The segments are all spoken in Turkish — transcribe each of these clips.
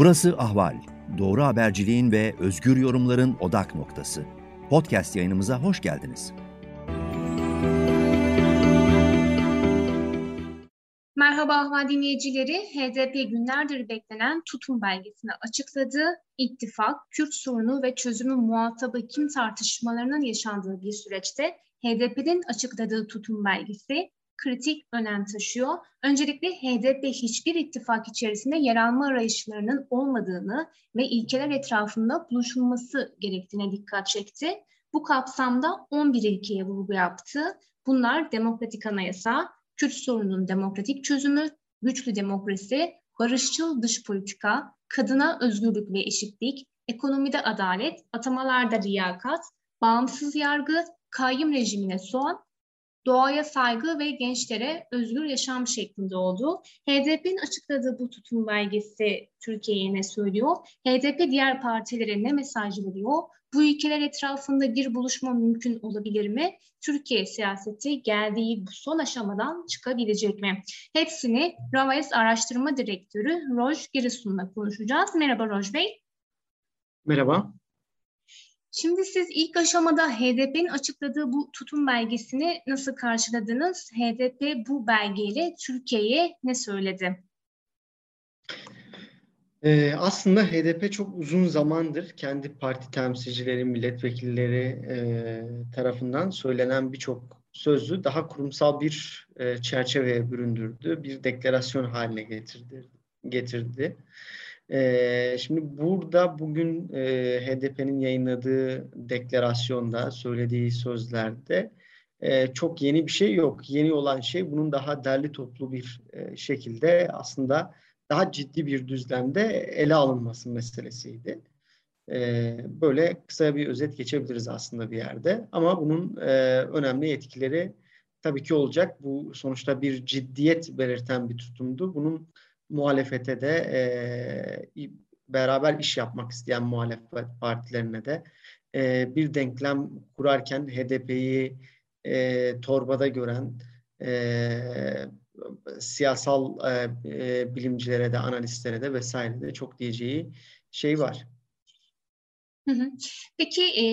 Burası Ahval. Doğru haberciliğin ve özgür yorumların odak noktası. Podcast yayınımıza hoş geldiniz. Merhaba Ahval dinleyicileri. HDP günlerdir beklenen tutum belgesini açıkladı. İttifak, Kürt sorunu ve çözümü muhatabı kim tartışmalarının yaşandığı bir süreçte HDP'nin açıkladığı tutum belgesi kritik önem taşıyor. Öncelikle HDP hiçbir ittifak içerisinde yer alma arayışlarının olmadığını ve ilkeler etrafında buluşulması gerektiğine dikkat çekti. Bu kapsamda 11 ilkeye vurgu yaptı. Bunlar demokratik anayasa, Kürt sorunun demokratik çözümü, güçlü demokrasi, barışçıl dış politika, kadına özgürlük ve eşitlik, ekonomide adalet, atamalarda liyakat, bağımsız yargı, kayyum rejimine son, doğaya saygı ve gençlere özgür yaşam şeklinde oldu. HDP'nin açıkladığı bu tutum belgesi Türkiye'ye ne söylüyor? HDP diğer partilere ne mesaj veriyor? Bu ülkeler etrafında bir buluşma mümkün olabilir mi? Türkiye siyaseti geldiği bu son aşamadan çıkabilecek mi? Hepsini Ravais Araştırma Direktörü Roj Girisun'la konuşacağız. Merhaba Roj Bey. Merhaba. Şimdi siz ilk aşamada HDP'nin açıkladığı bu tutum belgesini nasıl karşıladınız? HDP bu belgeyle Türkiye'ye ne söyledi? Ee, aslında HDP çok uzun zamandır kendi parti temsilcileri, milletvekilleri e, tarafından söylenen birçok sözü daha kurumsal bir e, çerçeveye büründürdü, bir deklarasyon haline getirdi. getirdi. Şimdi burada bugün HDP'nin yayınladığı deklarasyonda, söylediği sözlerde çok yeni bir şey yok. Yeni olan şey bunun daha derli toplu bir şekilde aslında daha ciddi bir düzlemde ele alınması meselesiydi. E, böyle kısa bir özet geçebiliriz aslında bir yerde. Ama bunun önemli etkileri tabii ki olacak. Bu sonuçta bir ciddiyet belirten bir tutumdu. Bunun muhalefete de e, beraber iş yapmak isteyen muhalefet partilerine de e, bir denklem kurarken HDP'yi e, torbada gören e, siyasal e, bilimcilere de analistlere de vesaire de çok diyeceği şey var. Peki e,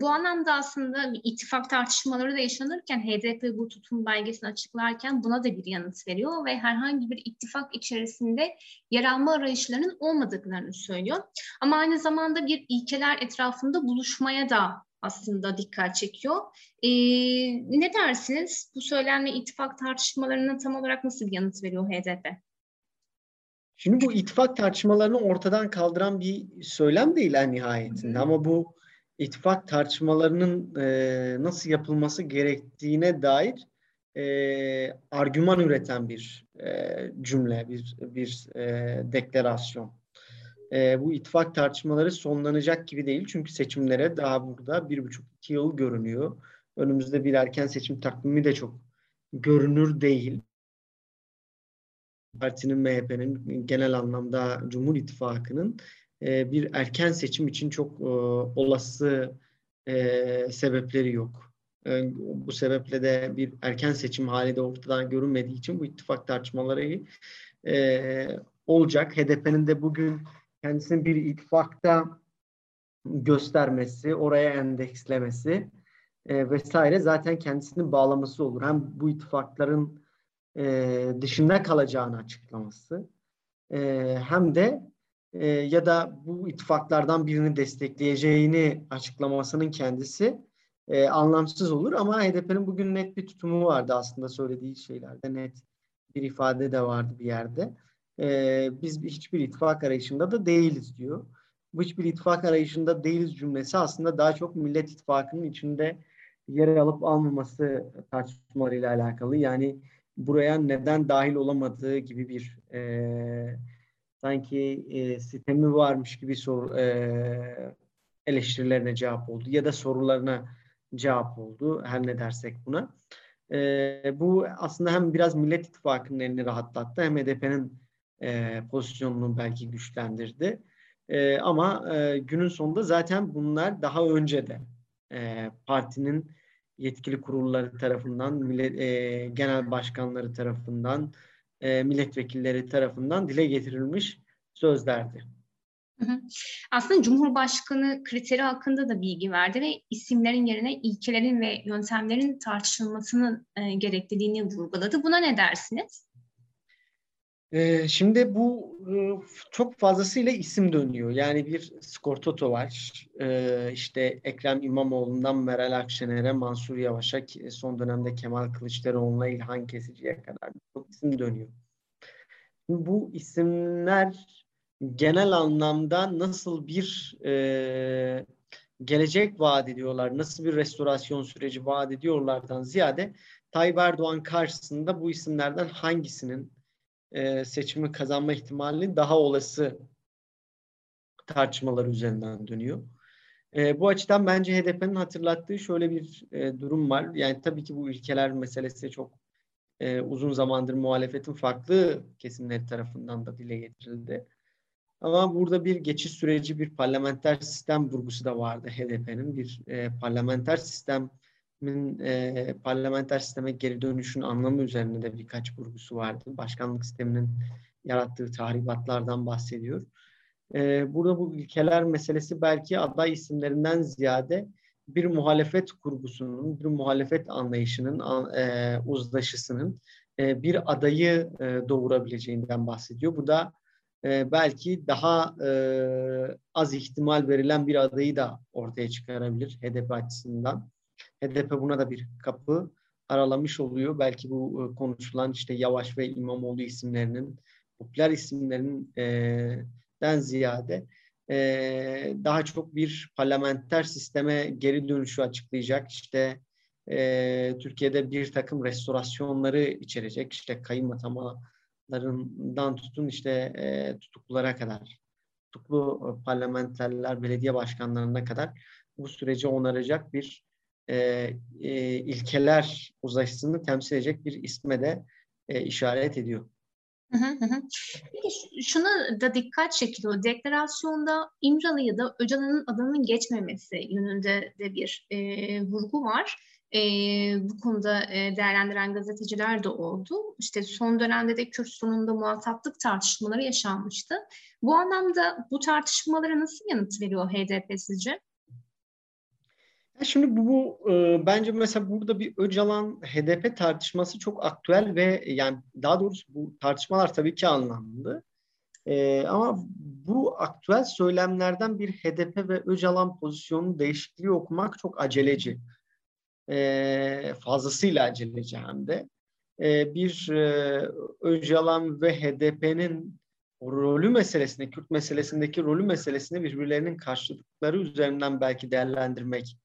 bu anlamda aslında ittifak tartışmaları da yaşanırken HDP bu tutum belgesini açıklarken buna da bir yanıt veriyor ve herhangi bir ittifak içerisinde yer alma arayışlarının olmadıklarını söylüyor. Ama aynı zamanda bir ilkeler etrafında buluşmaya da aslında dikkat çekiyor. E, ne dersiniz? Bu söylenme ittifak tartışmalarına tam olarak nasıl bir yanıt veriyor HDP? Şimdi bu ittifak tartışmalarını ortadan kaldıran bir söylem değil en nihayetinde. Ama bu ittifak tartışmalarının e, nasıl yapılması gerektiğine dair e, argüman üreten bir e, cümle, bir, bir e, deklarasyon. E, bu ittifak tartışmaları sonlanacak gibi değil. Çünkü seçimlere daha burada bir buçuk iki yıl görünüyor. Önümüzde bir erken seçim takvimi de çok görünür değil. Parti'nin, MHP'nin genel anlamda Cumhur İttifakı'nın e, bir erken seçim için çok e, olası e, sebepleri yok. E, bu sebeple de bir erken seçim hali de ortadan görünmediği için bu ittifak tartışmaları e, olacak. HDP'nin de bugün kendisini bir ittifakta göstermesi, oraya endekslemesi e, vesaire zaten kendisini bağlaması olur. Hem bu ittifakların e, dışında kalacağını açıklaması e, hem de e, ya da bu ittifaklardan birini destekleyeceğini açıklamasının kendisi e, anlamsız olur ama HDP'nin bugün net bir tutumu vardı aslında söylediği şeylerde net bir ifade de vardı bir yerde. E, biz hiçbir ittifak arayışında da değiliz diyor. Bu hiçbir ittifak arayışında değiliz cümlesi aslında daha çok Millet İttifakı'nın içinde yer alıp almaması tartışmalarıyla alakalı. Yani buraya neden dahil olamadığı gibi bir e, sanki e, sistemi varmış gibi soru e, eleştirilerine cevap oldu ya da sorularına cevap oldu her ne dersek buna. E, bu aslında hem biraz Millet İttifakı'nın elini rahatlattı hem HDP'nin e, pozisyonunu belki güçlendirdi. E, ama e, günün sonunda zaten bunlar daha önce de e, partinin yetkili kurulları tarafından, millet, e, genel başkanları tarafından, e, milletvekilleri tarafından dile getirilmiş sözlerdi. Aslında Cumhurbaşkanı kriteri hakkında da bilgi verdi ve isimlerin yerine ilkelerin ve yöntemlerin tartışılmasının e, gerekliliğini vurguladı. Buna ne dersiniz? Ee, şimdi bu e, çok fazlasıyla isim dönüyor. Yani bir Skortoto var. Ee, işte Ekrem İmamoğlu'ndan Meral Akşener'e, Mansur Yavaş'a, son dönemde Kemal Kılıçdaroğlu'na İlhan Kesici'ye kadar çok isim dönüyor. Bu isimler genel anlamda nasıl bir e, gelecek vaat ediyorlar, nasıl bir restorasyon süreci vaat ediyorlardan ziyade Tayyip Erdoğan karşısında bu isimlerden hangisinin e, seçimi kazanma ihtimalinin daha olası tartışmalar üzerinden dönüyor. E, bu açıdan bence HDP'nin hatırlattığı şöyle bir e, durum var. Yani tabii ki bu ülkeler meselesi çok e, uzun zamandır muhalefetin farklı kesimleri tarafından da dile getirildi. Ama burada bir geçiş süreci, bir parlamenter sistem vurgusu da vardı HDP'nin. Bir e, parlamenter sistemin e, parlamenter sisteme geri dönüşün anlamı üzerine de birkaç vurgusu vardı. Başkanlık sisteminin yarattığı tahribatlardan bahsediyor. E, burada bu ilkeler meselesi belki aday isimlerinden ziyade bir muhalefet kurgusunun, bir muhalefet anlayışının, e, uzlaşısının e, bir adayı e, doğurabileceğinden bahsediyor. Bu da e, belki daha e, az ihtimal verilen bir adayı da ortaya çıkarabilir HDP açısından. HDP buna da bir kapı aralamış oluyor. Belki bu e, konuşulan işte Yavaş ve İmamoğlu isimlerinin, popüler isimlerinin e, ziyade e, daha çok bir parlamenter sisteme geri dönüşü açıklayacak. İşte e, Türkiye'de bir takım restorasyonları içerecek. İşte kayım atama larından tutun işte e, tutuklulara kadar, tutuklu e, parlamenterler, belediye başkanlarına kadar bu süreci onaracak bir e, e, ilkeler uzlaşısını temsil edecek bir isme de e, işaret ediyor. Peki şuna da dikkat çekiyor. Deklarasyonda İmralı ya da Öcalan'ın adının geçmemesi yönünde de bir e, vurgu var e, bu konuda e, değerlendiren gazeteciler de oldu. İşte son dönemde de Kürt sorununda muhataplık tartışmaları yaşanmıştı. Bu anlamda bu tartışmalara nasıl yanıt veriyor HDP sizce? Şimdi bu, bu e, bence mesela burada bir Öcalan HDP tartışması çok aktüel ve yani daha doğrusu bu tartışmalar tabii ki anlamlı. E, ama bu aktüel söylemlerden bir HDP ve Öcalan pozisyonu değişikliği okumak çok aceleci e, fazlasıyla aceleci hem de. E, bir e, Öcalan ve HDP'nin rolü meselesini, Kürt meselesindeki rolü meselesini birbirlerinin karşılıkları üzerinden belki değerlendirmek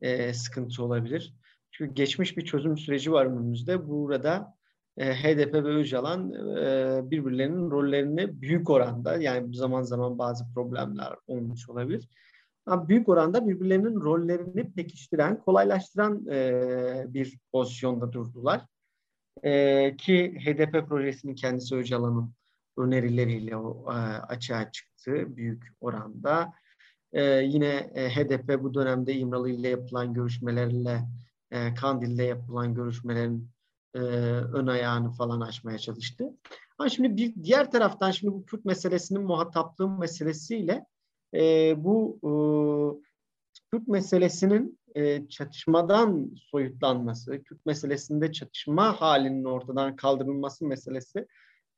e, sıkıntı olabilir. Çünkü geçmiş bir çözüm süreci var önümüzde. Burada e, HDP ve Öcalan e, birbirlerinin rollerini büyük oranda yani zaman zaman bazı problemler olmuş olabilir büyük oranda birbirlerinin rollerini pekiştiren, kolaylaştıran e, bir pozisyonda durdular. E, ki HDP projesinin kendisi Öcalan'ın önerileriyle e, açığa çıktı büyük oranda. E, yine e, HDP bu dönemde İmralı ile yapılan görüşmelerle, e, Kandil'de yapılan görüşmelerin e, ön ayağını falan açmaya çalıştı. Ama şimdi bir diğer taraftan şimdi bu Kürt meselesinin muhataplığı meselesiyle e, bu e, Kürt meselesinin e, çatışmadan soyutlanması, Kürt meselesinde çatışma halinin ortadan kaldırılması meselesi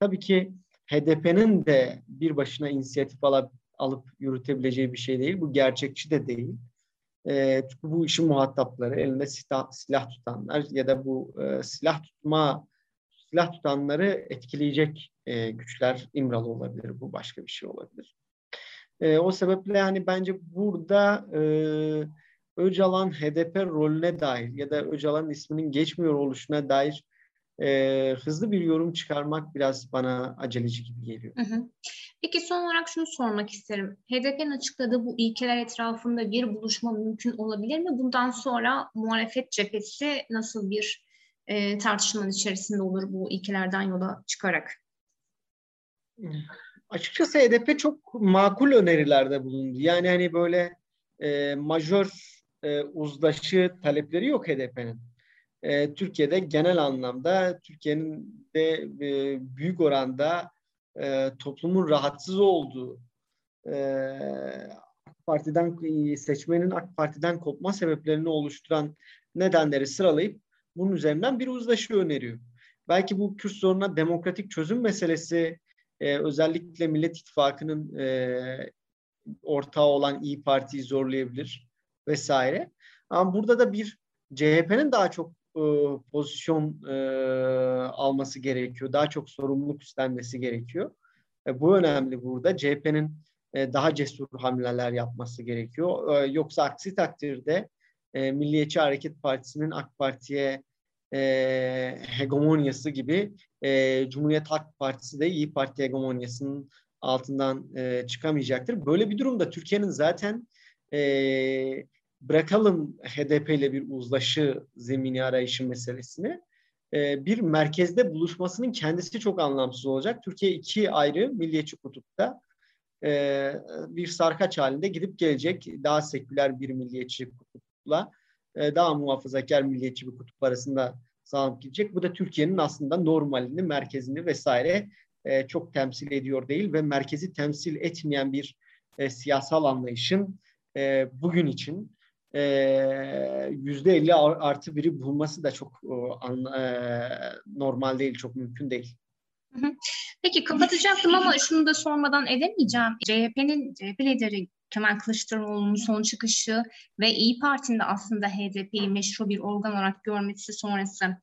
tabii ki HDP'nin de bir başına inisiyatif alıp, alıp yürütebileceği bir şey değil. Bu gerçekçi de değil. E, bu işin muhatapları, elinde silah, silah tutanlar ya da bu e, silah tutma silah tutanları etkileyecek e, güçler İmralı olabilir, bu başka bir şey olabilir. E, o sebeple yani bence burada e, Öcalan HDP rolüne dair ya da Öcalan'ın isminin geçmiyor oluşuna dair e, hızlı bir yorum çıkarmak biraz bana aceleci gibi geliyor. Hı hı. Peki son olarak şunu sormak isterim. HDP'nin açıkladığı bu ilkeler etrafında bir buluşma mümkün olabilir mi? Bundan sonra muhalefet cephesi nasıl bir e, tartışmanın içerisinde olur bu ilkelerden yola çıkarak? Açıkçası HDP çok makul önerilerde bulundu. Yani hani böyle e, majör e, uzlaşı talepleri yok HDP'nin. E, Türkiye'de genel anlamda Türkiye'nin de e, büyük oranda e, toplumun rahatsız olduğu AK Parti'den seçmenin AK Parti'den kopma sebeplerini oluşturan nedenleri sıralayıp bunun üzerinden bir uzlaşı öneriyor. Belki bu Kürt sorununa demokratik çözüm meselesi e, özellikle Millet İttifakı'nın e, ortağı olan İyi Parti'yi zorlayabilir vesaire. Ama burada da bir CHP'nin daha çok pozisyon alması gerekiyor. Daha çok sorumluluk üstlenmesi gerekiyor. E, bu önemli burada. CHP'nin e, daha cesur hamleler yapması gerekiyor. E, yoksa aksi takdirde Milliyetçi Hareket Partisi'nin AK Parti'ye hegemonyası gibi Cumhuriyet Halk Partisi de İyi Parti hegemonyasının altından çıkamayacaktır. Böyle bir durumda Türkiye'nin zaten bırakalım HDP ile bir uzlaşı zemini arayışı meselesini e, bir merkezde buluşmasının kendisi çok anlamsız olacak. Türkiye iki ayrı milliyetçi kutupta e, bir sarkaç halinde gidip gelecek daha seküler bir milliyetçi kutupla e, daha muhafazakar milliyetçi bir kutup arasında sağlanıp gidecek. Bu da Türkiye'nin aslında normalini, merkezini vesaire çok temsil ediyor değil ve merkezi temsil etmeyen bir e, siyasal anlayışın e, bugün için yüzde elli artı biri bulması da çok normal değil, çok mümkün değil. Peki kapatacaktım ama şunu da sormadan edemeyeceğim. CHP'nin CHP lideri Kemal Kılıçdaroğlu'nun son çıkışı ve İyi Parti'nin de aslında HDP'yi meşru bir organ olarak görmesi sonrası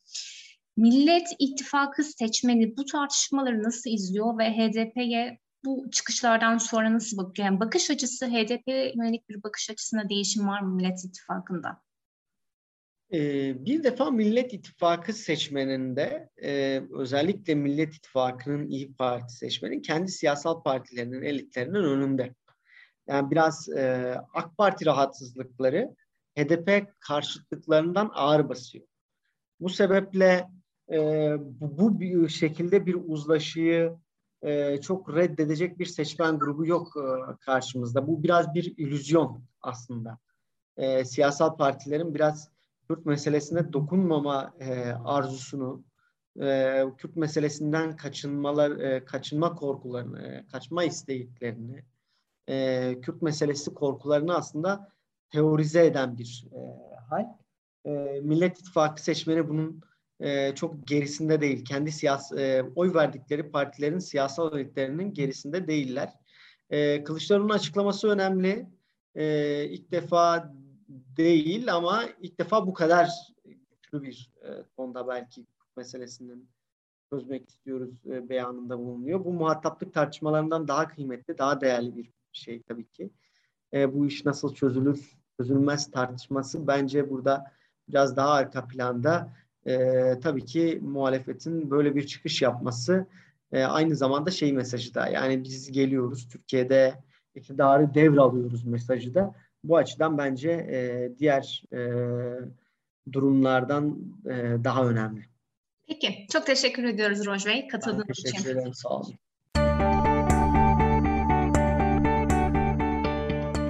Millet İttifakı seçmeni bu tartışmaları nasıl izliyor ve HDP'ye bu çıkışlardan sonra nasıl bakıyor? Yani bakış açısı HDP yönelik bir bakış açısına değişim var mı Millet İttifakı'nda? Ee, bir defa Millet İttifakı seçmeninde e, özellikle Millet İttifakı'nın İyi Parti seçmenin kendi siyasal partilerinin elitlerinin önünde. Yani biraz e, AK Parti rahatsızlıkları HDP karşıtlıklarından ağır basıyor. Bu sebeple e, bu, bu bir şekilde bir uzlaşıyı e, çok reddedecek bir seçmen grubu yok e, karşımızda. Bu biraz bir illüzyon aslında. E, siyasal partilerin biraz Kürt meselesine dokunmama e, arzusunu, e, Kürt meselesinden kaçınmalar, e, kaçınma korkularını, e, kaçma isteklerini, e, Kürt meselesi korkularını aslında teorize eden bir e, hal. E, Millet İttifakı seçmeni bunun e, çok gerisinde değil. Kendi siyasi e, oy verdikleri partilerin siyasal elitlerinin gerisinde değiller. E, Kılıçdaroğlu'nun açıklaması önemli. E, ilk defa değil ama ilk defa bu kadar güçlü bir e, konuda belki meselesinin çözmek istiyoruz e, beyanında bulunuyor. Bu muhataplık tartışmalarından daha kıymetli, daha değerli bir şey tabii ki. E, bu iş nasıl çözülür, çözülmez tartışması bence burada biraz daha arka planda. E, tabii ki muhalefetin böyle bir çıkış yapması e, aynı zamanda şey mesajı da yani biz geliyoruz Türkiye'de iktidarı devralıyoruz mesajı da bu açıdan bence e, diğer e, durumlardan e, daha önemli. Peki, çok teşekkür ediyoruz Roj Bey katıldığınız için. Teşekkür ederim, sağ olun.